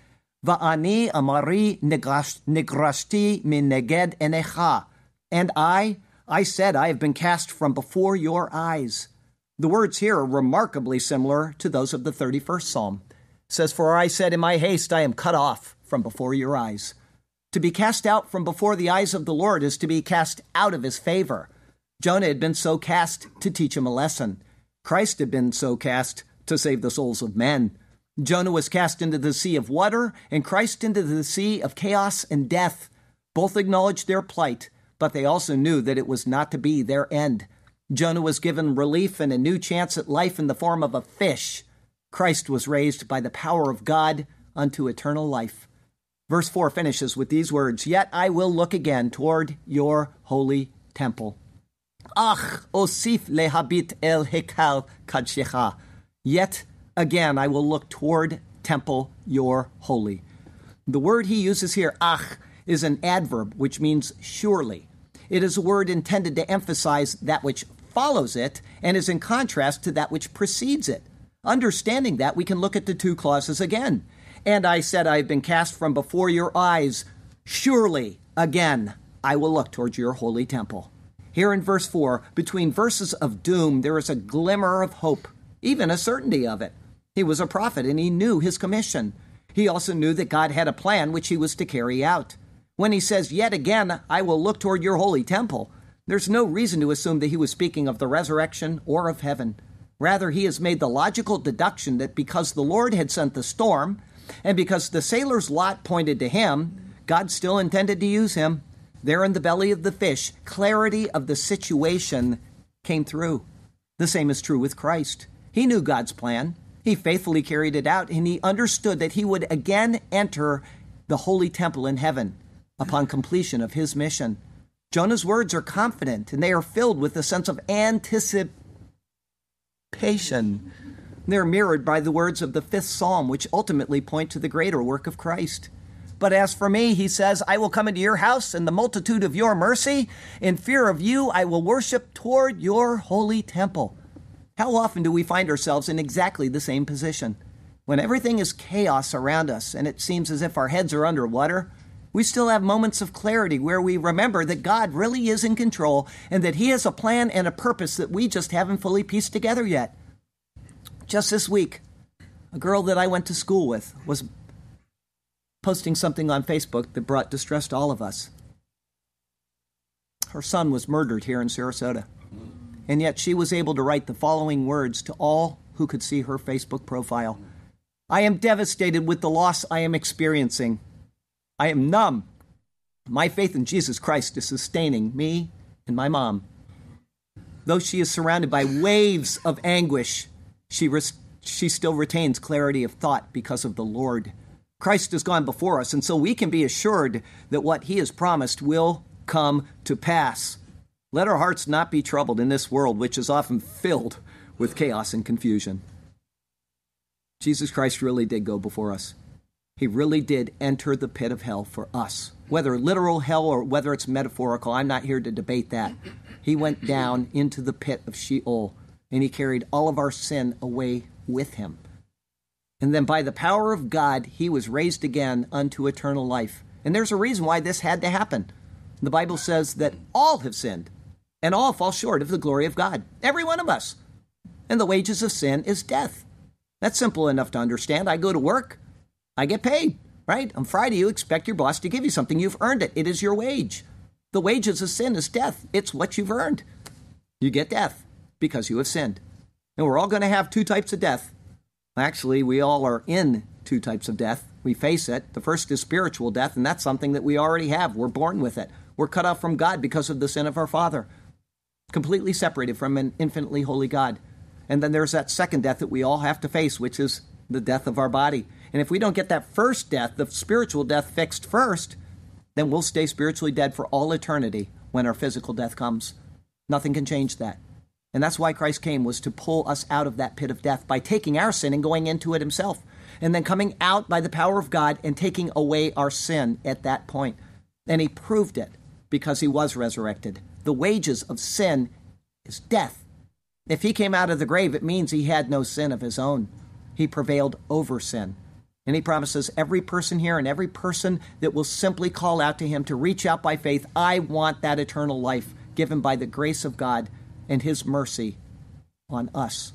Va'ani amari negrashti min neged enecha. And I, I said, I have been cast from before your eyes. The words here are remarkably similar to those of the 31st Psalm. It says, For I said, In my haste I am cut off from before your eyes. To be cast out from before the eyes of the Lord is to be cast out of his favor. Jonah had been so cast to teach him a lesson. Christ had been so cast to save the souls of men. Jonah was cast into the sea of water, and Christ into the sea of chaos and death. Both acknowledged their plight, but they also knew that it was not to be their end. Jonah was given relief and a new chance at life in the form of a fish. Christ was raised by the power of God unto eternal life. Verse 4 finishes with these words Yet I will look again toward your holy temple. Ach, osif lehabit el hekal kadshecha. Yet again I will look toward temple your holy. The word he uses here, ach, is an adverb which means surely. It is a word intended to emphasize that which follows it and is in contrast to that which precedes it. Understanding that, we can look at the two clauses again. And I said, I have been cast from before your eyes. Surely, again, I will look towards your holy temple. Here in verse 4, between verses of doom, there is a glimmer of hope, even a certainty of it. He was a prophet and he knew his commission. He also knew that God had a plan which he was to carry out. When he says, Yet again, I will look toward your holy temple, there's no reason to assume that he was speaking of the resurrection or of heaven. Rather, he has made the logical deduction that because the Lord had sent the storm, and because the sailor's lot pointed to him, God still intended to use him. There in the belly of the fish, clarity of the situation came through. The same is true with Christ. He knew God's plan, he faithfully carried it out, and he understood that he would again enter the holy temple in heaven upon completion of his mission. Jonah's words are confident and they are filled with a sense of anticipation. They're mirrored by the words of the fifth psalm, which ultimately point to the greater work of Christ. But as for me, he says, I will come into your house in the multitude of your mercy. In fear of you, I will worship toward your holy temple. How often do we find ourselves in exactly the same position? When everything is chaos around us and it seems as if our heads are underwater, we still have moments of clarity where we remember that God really is in control and that He has a plan and a purpose that we just haven't fully pieced together yet. Just this week, a girl that I went to school with was posting something on Facebook that brought distress to all of us. Her son was murdered here in Sarasota, and yet she was able to write the following words to all who could see her Facebook profile I am devastated with the loss I am experiencing. I am numb. My faith in Jesus Christ is sustaining me and my mom. Though she is surrounded by waves of anguish, she, she still retains clarity of thought because of the Lord. Christ has gone before us, and so we can be assured that what he has promised will come to pass. Let our hearts not be troubled in this world, which is often filled with chaos and confusion. Jesus Christ really did go before us. He really did enter the pit of hell for us. Whether literal hell or whether it's metaphorical, I'm not here to debate that. He went down into the pit of Sheol and he carried all of our sin away with him. And then by the power of God, he was raised again unto eternal life. And there's a reason why this had to happen. The Bible says that all have sinned and all fall short of the glory of God. Every one of us. And the wages of sin is death. That's simple enough to understand. I go to work, I get paid, right? On Friday, you expect your boss to give you something. You've earned it, it is your wage. The wages of sin is death, it's what you've earned. You get death because you have sinned. And we're all going to have two types of death. Actually, we all are in two types of death. We face it. The first is spiritual death, and that's something that we already have. We're born with it. We're cut off from God because of the sin of our father, completely separated from an infinitely holy God. And then there's that second death that we all have to face, which is the death of our body. And if we don't get that first death, the spiritual death fixed first, then we'll stay spiritually dead for all eternity when our physical death comes. Nothing can change that. And that's why Christ came was to pull us out of that pit of death by taking our sin and going into it himself and then coming out by the power of God and taking away our sin at that point. And he proved it because he was resurrected. The wages of sin is death. If he came out of the grave, it means he had no sin of his own. He prevailed over sin. And he promises every person here and every person that will simply call out to him to reach out by faith, I want that eternal life given by the grace of God and his mercy on us.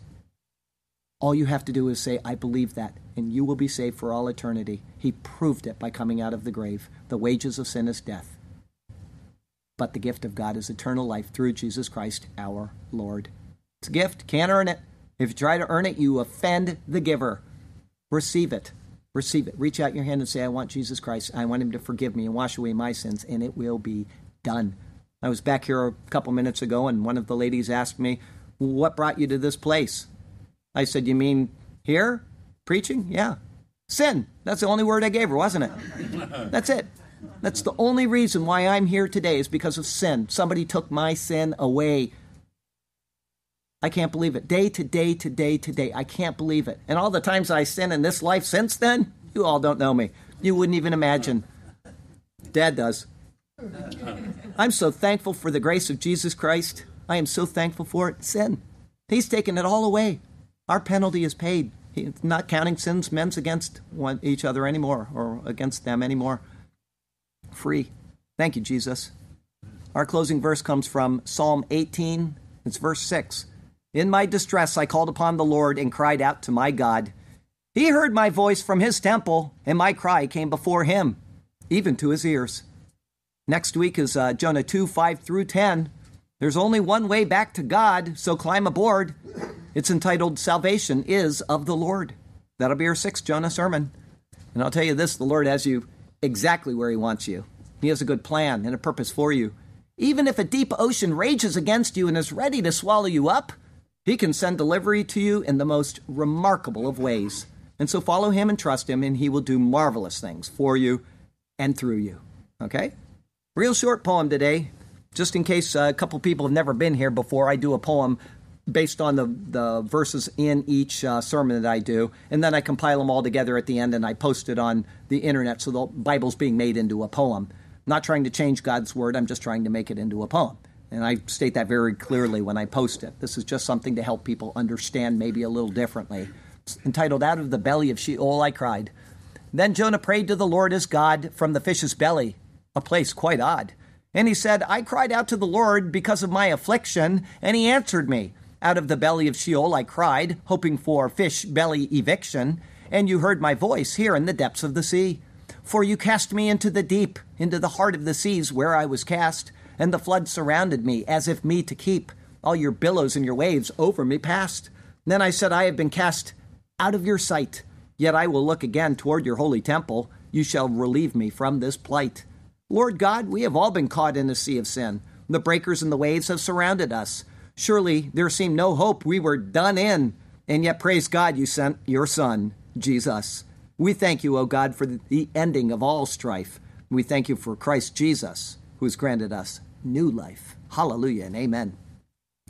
All you have to do is say, I believe that, and you will be saved for all eternity. He proved it by coming out of the grave. The wages of sin is death, but the gift of God is eternal life through Jesus Christ our Lord. It's a gift, can't earn it. If you try to earn it, you offend the giver. Receive it. Receive it. Reach out your hand and say, I want Jesus Christ. I want him to forgive me and wash away my sins, and it will be done. I was back here a couple minutes ago, and one of the ladies asked me, What brought you to this place? I said, You mean here? Preaching? Yeah. Sin. That's the only word I gave her, wasn't it? [laughs] That's it. That's the only reason why I'm here today is because of sin. Somebody took my sin away. I can't believe it. Day to day to day to day. I can't believe it. And all the times I sin in this life since then, you all don't know me. You wouldn't even imagine. Dad does. I'm so thankful for the grace of Jesus Christ. I am so thankful for it. Sin. He's taken it all away. Our penalty is paid. He's not counting sins men's against one, each other anymore or against them anymore. Free. Thank you, Jesus. Our closing verse comes from Psalm 18. It's verse 6. In my distress, I called upon the Lord and cried out to my God. He heard my voice from his temple, and my cry came before him, even to his ears. Next week is uh, Jonah 2 5 through 10. There's only one way back to God, so climb aboard. It's entitled Salvation is of the Lord. That'll be our sixth Jonah sermon. And I'll tell you this the Lord has you exactly where He wants you. He has a good plan and a purpose for you. Even if a deep ocean rages against you and is ready to swallow you up, He can send delivery to you in the most remarkable of ways. And so follow Him and trust Him, and He will do marvelous things for you and through you. Okay? Real short poem today. Just in case uh, a couple people have never been here before, I do a poem based on the, the verses in each uh, sermon that I do, and then I compile them all together at the end and I post it on the internet so the Bible's being made into a poem. I'm not trying to change God's word, I'm just trying to make it into a poem. And I state that very clearly when I post it. This is just something to help people understand maybe a little differently. It's entitled Out of the Belly of Sheol I Cried. Then Jonah prayed to the Lord his God from the fish's belly, a place quite odd. And he said, I cried out to the Lord because of my affliction, and he answered me. Out of the belly of Sheol I cried, hoping for fish belly eviction, and you heard my voice here in the depths of the sea. For you cast me into the deep, into the heart of the seas where I was cast, and the flood surrounded me as if me to keep. All your billows and your waves over me passed. Then I said, I have been cast out of your sight. Yet I will look again toward your holy temple. You shall relieve me from this plight. Lord God, we have all been caught in a sea of sin. The breakers and the waves have surrounded us. Surely there seemed no hope. We were done in. And yet, praise God, you sent your Son, Jesus. We thank you, O God, for the ending of all strife. We thank you for Christ Jesus, who has granted us new life. Hallelujah and amen.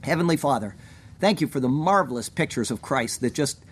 Heavenly Father, thank you for the marvelous pictures of Christ that just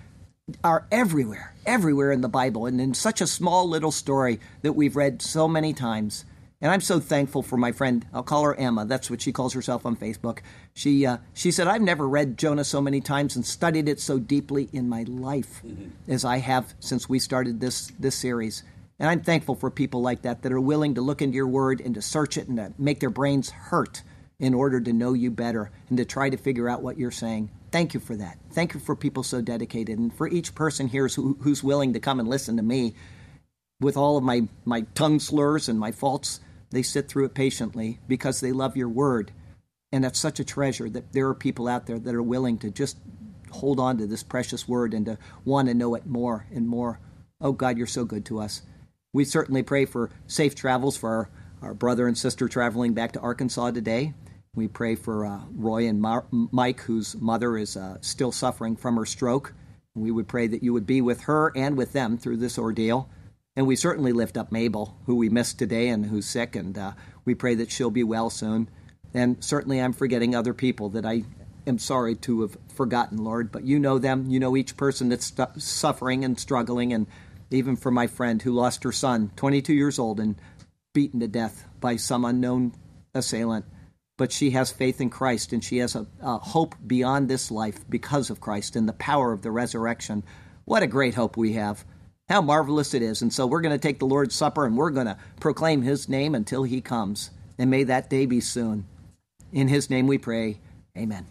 are everywhere, everywhere in the Bible, and in such a small little story that we've read so many times. And I'm so thankful for my friend. I'll call her Emma. That's what she calls herself on Facebook. She uh, she said, "I've never read Jonah so many times and studied it so deeply in my life mm-hmm. as I have since we started this this series." And I'm thankful for people like that that are willing to look into your word and to search it and to make their brains hurt in order to know you better and to try to figure out what you're saying. Thank you for that. Thank you for people so dedicated and for each person here who, who's willing to come and listen to me with all of my, my tongue slurs and my faults they sit through it patiently because they love your word. And that's such a treasure that there are people out there that are willing to just hold on to this precious word and to want to know it more and more. Oh, God, you're so good to us. We certainly pray for safe travels for our, our brother and sister traveling back to Arkansas today. We pray for uh, Roy and Mike, whose mother is uh, still suffering from her stroke. We would pray that you would be with her and with them through this ordeal. And we certainly lift up Mabel, who we missed today and who's sick, and uh, we pray that she'll be well soon. And certainly I'm forgetting other people that I am sorry to have forgotten, Lord, but you know them. You know each person that's suffering and struggling, and even for my friend who lost her son, 22 years old, and beaten to death by some unknown assailant. But she has faith in Christ, and she has a, a hope beyond this life because of Christ and the power of the resurrection. What a great hope we have. How marvelous it is. And so we're going to take the Lord's Supper and we're going to proclaim his name until he comes. And may that day be soon. In his name we pray. Amen.